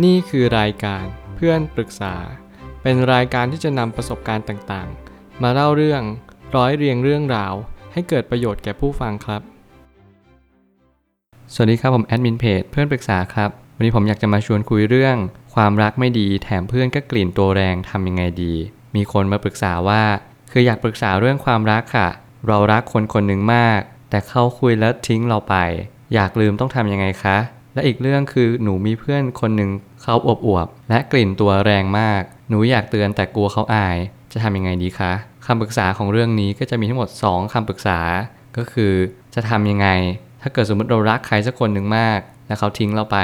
นี่คือรายการเพื่อนปรึกษา เป็นรายการที่จะนำประสบการณ์ต่างๆ มาเล่าเรื่องร้อยเรียงเรื่องราว ให้เกิดประโยชน์แก่ผู้ฟังครับ สวัสดีครับผมแอดมินเพจเพื่อนปรึกษาครับ วันนี้ผมอยากจะมาชวนคุยเรื่อง ความรักไม่ดีแถมเพื่อนก็กลิ่นตัวแรงทำยังไงดี มีคนมาปรึกษาว่า คืออยากปรึกษาเรื่องความรักค่ะ เรารักคนคนหนึ่งมาก แต่เขาคุยแล้วทิ้งเราไป อยากลืมต้องทำยังไงคะ และอีกเรื่องคือหนูมีเพื่อนคนหนึ่งเขาอบอวบๆและกลิ่นตัวแรงมาก หนูอยากเตือนแต่กลัวเขาอาย จะทำยังไงดีคะคำปรึกษาของเรื่องนี้ก็จะมีทั้งหมด 2คำปรึกษา ก็คือจะทำยังไง ถ้าเกิดสมมติเรารักใครสักคนหนึ่งมาก แล้วเขาทิ้งเราไป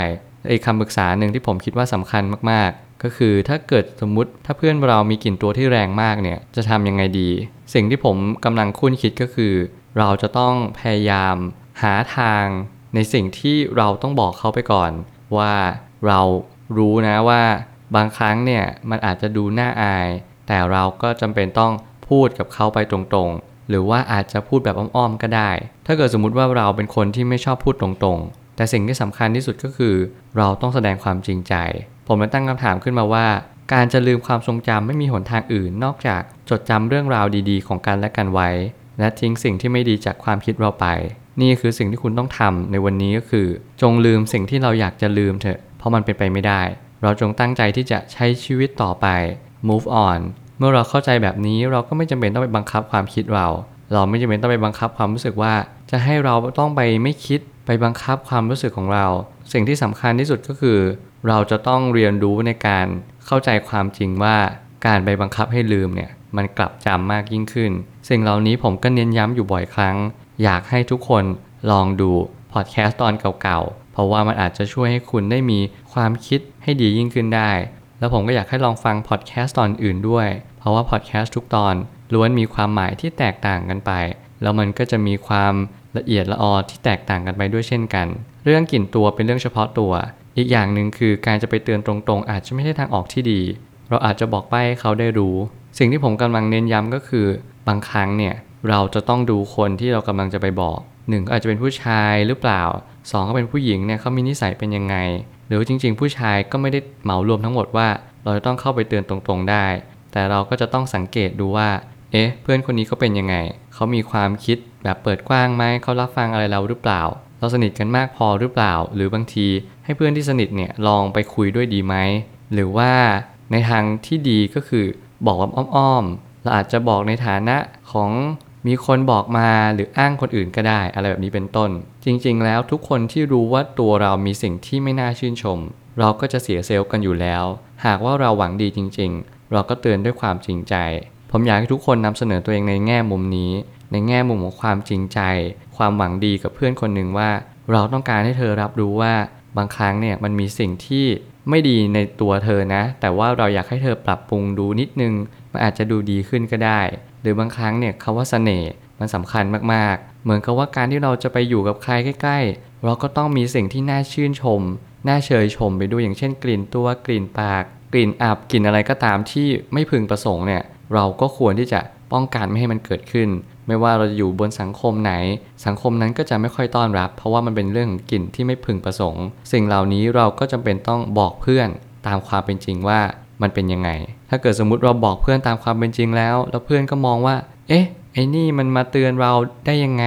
อีกคำปรึกษาหนึ่งที่ผมคิดว่าสำคัญมากๆ ก็คือถ้าเกิดสมมติถ้าเพื่อนเรามีกลิ่นตัวที่แรงมากเนี่ยจะทำยังไงดี สิ่งที่ผมกำลังคุ้นคิดก็คือ เราจะต้องพยายามหาทาง ในสิ่งที่เราต้องบอกเขาไปก่อน ว่าเรารู้นะว่าบางครั้งเนี่ยมันอาจจะดูน่าอาย แต่เราก็จำเป็นต้องพูดกับเขาไปตรงๆ หรือว่าอาจจะพูดแบบอ้อมๆก็ได้ ถ้าเกิดสมมุติว่าเราเป็นคนที่ไม่ชอบพูดตรงๆ แต่สิ่งที่สำคัญที่สุดก็คือ เราต้องแสดงความจริงใจ ผมเลยตั้งคำถามขึ้นมาว่า การจะลืมความทรงจำไม่มีหนทางอื่น นอกจากจดจำเรื่องราวดีๆ ของกันและกันไว้ และทิ้งสิ่งที่ไม่ดีจากความคิดเราไป นี่คือสิ่งที่คุณต้องทำในวันนี้ก็คือ จงลืมสิ่งที่เราอยากจะลืมเถอะ เพราะมันเป็นไปไม่ได้ เราจงตั้งใจที่จะใช้ชีวิตต่อไป move on เมื่อเราเข้าใจแบบนี้เราก็ไม่จำเป็นต้องไปบังคับความคิดเรา เราไม่จำเป็นต้องไปบังคับความรู้สึกว่า จะให้เราต้องไปไม่คิดไปบังคับความรู้สึกของเรา สิ่งที่สำคัญที่สุดก็คือ เราจะต้องเรียนรู้ในการเข้าใจความจริงว่าการไปบังคับให้ลืมเนี่ยมันกลับจำมากยิ่งขึ้น สิ่งเหล่านี้ผมก็เน้นย้ำอยู่บ่อยครั้ง อยากให้ทุกคนลองดูพอดแคสต์ตอนเก่าๆ เพราะว่ามันอาจจะช่วยให้คุณได้มีความคิดให้ดียิ่งขึ้นได้ แล้วผมก็อยากให้ลองฟังพอดแคสต์ตอนอื่นด้วย เพราะว่าพอดแคสต์ทุกตอนล้วนมีความหมายที่แตกต่างกันไป แล้วมันก็จะมีความละเอียดละออที่แตกต่างกันไปด้วยเช่นกัน เรื่องกลิ่นตัวเป็นเรื่องเฉพาะตัว อีกอย่างหนึ่งคือการจะไปเตือนตรงๆ อาจจะไม่ใช่ทางออกที่ดี เราอาจจะบอกไปให้เขาได้รู้ สิ่งที่ผมกำลังเน้นย้ำก็คือบางครั้งเนี่ย เราจะต้องดูคนที่เรากำลังจะไปบอกหนึ่งอาจจะเป็นผู้ชายหรือเปล่าสองก็เป็นผู้หญิงเนี่ยเขามีนิสัยเป็นยังไง หรือจริง ๆ ผู้ชายก็ไม่ได้เหมารวมทั้งหมดว่า เราจะต้องเข้าไปเตือนตรงๆได้ แต่เราก็จะต้องสังเกตดูว่า เอ๊ะ เพื่อนคนนี้เขาเป็นยังไง เขามีความคิดแบบเปิดกว้างไหมเขารับฟังอะไรเราหรือเปล่า เราสนิทกันมากพอหรือเปล่า หรือบางทีให้เพื่อนที่สนิทเนี่ยลองไปคุยด้วยดีไหมหรือว่าในทางที่ดีก็คือบอกว่าอ้อมๆเราอาจจะบอกในฐานะของ มีคนบอกมาหรืออ้างคนอื่นก็ได้ อะไรแบบนี้เป็นต้น จริงๆ แล้วทุกคนที่รู้ว่าตัวเรามีสิ่งที่ไม่น่าชื่นชม เราก็จะเสียเซลล์กันอยู่แล้ว หากว่าเราหวังดีจริง ๆ เราก็เตือนด้วยความจริงใจ ผมอยากให้ทุกคนนำเสนอตัวเองในแง่มุมนี้ ในแง่มุมของความจริงใจ ความหวังดีกับเพื่อนคนหนึ่งว่า เราต้องการให้เธอรับรู้ว่าบางครั้งเนี่ยมันมีสิ่งที่ ไม่ดีในตัวเธอนะ แต่ว่าเราอยากให้เธอปรับปรุงดูนิดนึง มันอาจจะดูดีขึ้นก็ได้ หรือบางครั้งเนี่ยคาว่าเสน่ห์มันสำคัญมากๆ เหมือนกับว่าการที่เราจะไปอยู่กับใครใกล้ ๆ เราก็ต้องมีสิ่งที่น่าชื่นชม น่าเชยชมไปด้วยอย่างเช่น กลิ่นตัวกลิ่นปาก กลิ่นอับกลิ่นอะไรก็ตามที่ไม่พึงประสงค์เนี่ยเราก็ควรที่จะป้องกันไม่ให้มันเกิดขึ้น ไม่ว่าเราจะอยู่บนสังคมไหน สังคมนั้นก็จะไม่ค่อยต้อนรับ เพราะว่ามันเป็นเรื่องของกลิ่นที่ไม่พึงประสงค์ สิ่งเหล่านี้เราก็จำเป็นต้องบอกเพื่อนตามความเป็นจริงว่ามันเป็นยังไง ถ้าเกิดสมมุติเราบอกเพื่อนตามความเป็นจริงแล้ว แล้วเพื่อนก็มองว่า เอ๊ะ ไอ้นี่มันมาเตือนเราได้ยังไง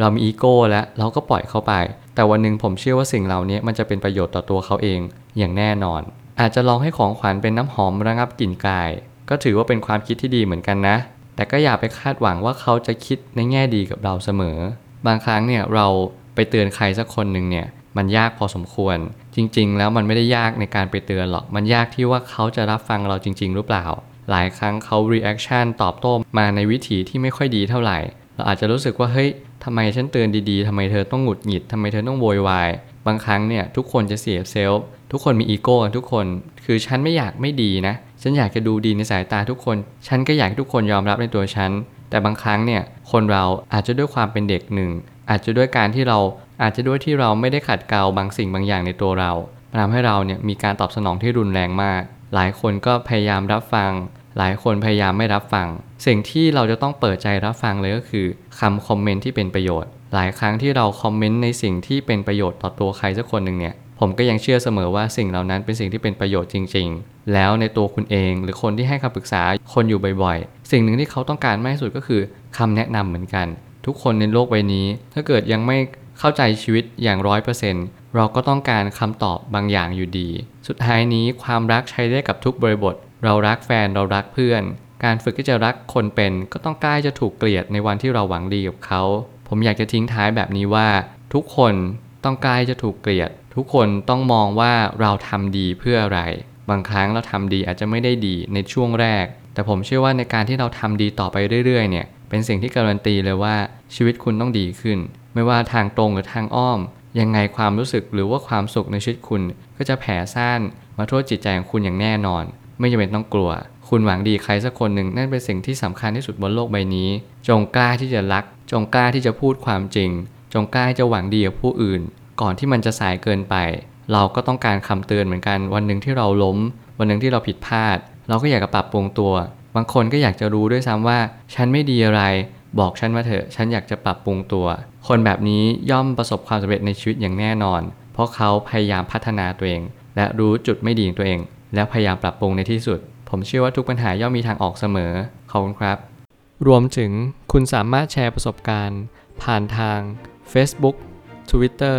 เรามีอีโก้แล้ว เราก็ปล่อยเขาไป แต่วันหนึ่งผมเชื่อว่าสิ่งเหล่านี้มันจะเป็นประโยชน์ต่อตัวเขาเอง อย่างแน่นอน อาจจะลองให้ของขวัญเป็นน้ำหอมระงับกลิ่นกาย ก็ถือว่าเป็นความคิดที่ดีเหมือนกันนะ แต่ก็อย่าไปคาดหวังว่าเขาจะคิดในแง่ดีกับเราเสมอ บางครั้งเนี่ยเราไปเตือนใครสักคนหนึ่งเนี่ยมันยากพอสมควร จริง ๆ แล้วมันไม่ได้ยากในการไปเตือนหรอก มันยากที่ว่าเขาจะรับฟังเราจริง ๆ หรือเปล่า หลายครั้งเขา reaction ตอบโต้มาในวิธีที่ไม่ค่อยดีเท่าไหร่ เราอาจจะรู้สึกว่าเฮ้ยทำไมฉันเตือนดีๆทำไมเธอต้องหงุดหงิดทำไมเธอต้องโวยวาย บางครั้งเนี่ยทุกคนจะเสียเซลล์ ทุกคนมีอีโก้ทุกคน คือฉันไม่อยากไม่ดีนะ ฉันอยากจะดูดีในสายตาทุกคน ฉันก็อยากให้ทุกคนยอมรับในตัวฉัน แต่บางครั้งเนี่ย คนเราอาจจะด้วยความเป็นเด็กหนึ่ง อาจจะด้วยการที่เรา อาจจะด้วยที่เราไม่ได้ขัดเกลาบางสิ่งบางอย่างในตัวเราทำให้เราเนี่ยมีการตอบสนองที่รุนแรงมาก หลายคนก็พยายามรับฟัง หลายคนพยายามไม่รับฟัง สิ่งที่เราจะต้องเปิดใจรับฟังเลยก็คือคำคอมเมนต์ที่เป็นประโยชน์ หลายครั้งที่เราคอมเมนต์ในสิ่งที่เป็นประโยชน์ต่อตัวใครสักคนหนึ่งเนี่ย ผมก็ยังเชื่อเสมอว่าสิ่งเหล่านั้นเป็นสิ่งที่เป็นประโยชน์จริง ๆ แล้วในตัวคุณเอง หรือคนที่ให้คำปรึกษาคนอยู่บ่อยๆ สิ่งหนึ่งที่เขาต้องการมากที่สุดก็คือคำแนะนำเหมือนกัน ทุกคนในโลกใบนี้ ถ้าเกิดยังไม่เข้าใจชีวิตอย่างร้อยเปอร์เซ็นต์เราก็ต้องการคำตอบบางอย่างอยู่ดี สุดท้ายนี้ความรักใช้ได้กับทุกบริบท เรารักแฟนเรารักเพื่อน การฝึกที่จะรักคนเป็น ก็ต้องกล้าจะถูกเกลียดในวันที่เราหวังดีกับเขา ผมอยากจะทิ้งท้ายแบบนี้ว่า ทุกคนต้องกล้าจะถูกเกลียด ทุกคนต้องมองว่าเราทำดีเพื่ออะไร บางครั้งเราทำดีอาจจะไม่ได้ดีในช่วงแรก แต่ผมเชื่อว่าในการที่เราทำดีต่อไปเรื่อยๆเนี่ยเป็นสิ่งที่การันตีเลยว่าชีวิตคุณต้องดีขึ้น ไม่ว่าทางตรงหรือทางอ้อม ยังไงความรู้สึกหรือว่าความสุขในชีวิตคุณ ก็จะแผ่ซ่านมาทั่วจิตใจของคุณอย่างแน่นอน ไม่จำเป็นต้องกลัว คุณหวังดีใครสักคนหนึ่งนั่นเป็นสิ่งที่สำคัญที่สุดบนโลกใบนี้ จงกล้าที่จะรัก จงกล้าที่จะพูดความจริง จงกล้าที่จะหวังดีกับผู้อื่น ก่อนที่มันจะสายเกินไป เราก็ต้องการคำเตือนเหมือนกัน วันหนึ่งที่เราล้ม วันหนึ่งที่เราผิดพลาด เราก็อยากจะปรับปรุงตัว บางคนก็อยากจะรู้ด้วยซ้ำว่า ฉันไม่ดีอะไร บอกฉันมาเถอะ ฉันอยากจะปรับปรุงตัว คนแบบนี้ย่อมประสบความสำเร็จในชีวิตอย่างแน่นอน เพราะเขาพยายามพัฒนาตัวเอง และรู้จุดไม่ดีของตัวเอง แล้วพยายามปรับปรุงในที่สุด ผมเชื่อว่าทุกปัญหาย่อมมีทางออกเสมอ ขอบคุณครับ รวมถึงคุณสามารถแชร์ประสบการณ์ ผ่านทาง Facebook Twitter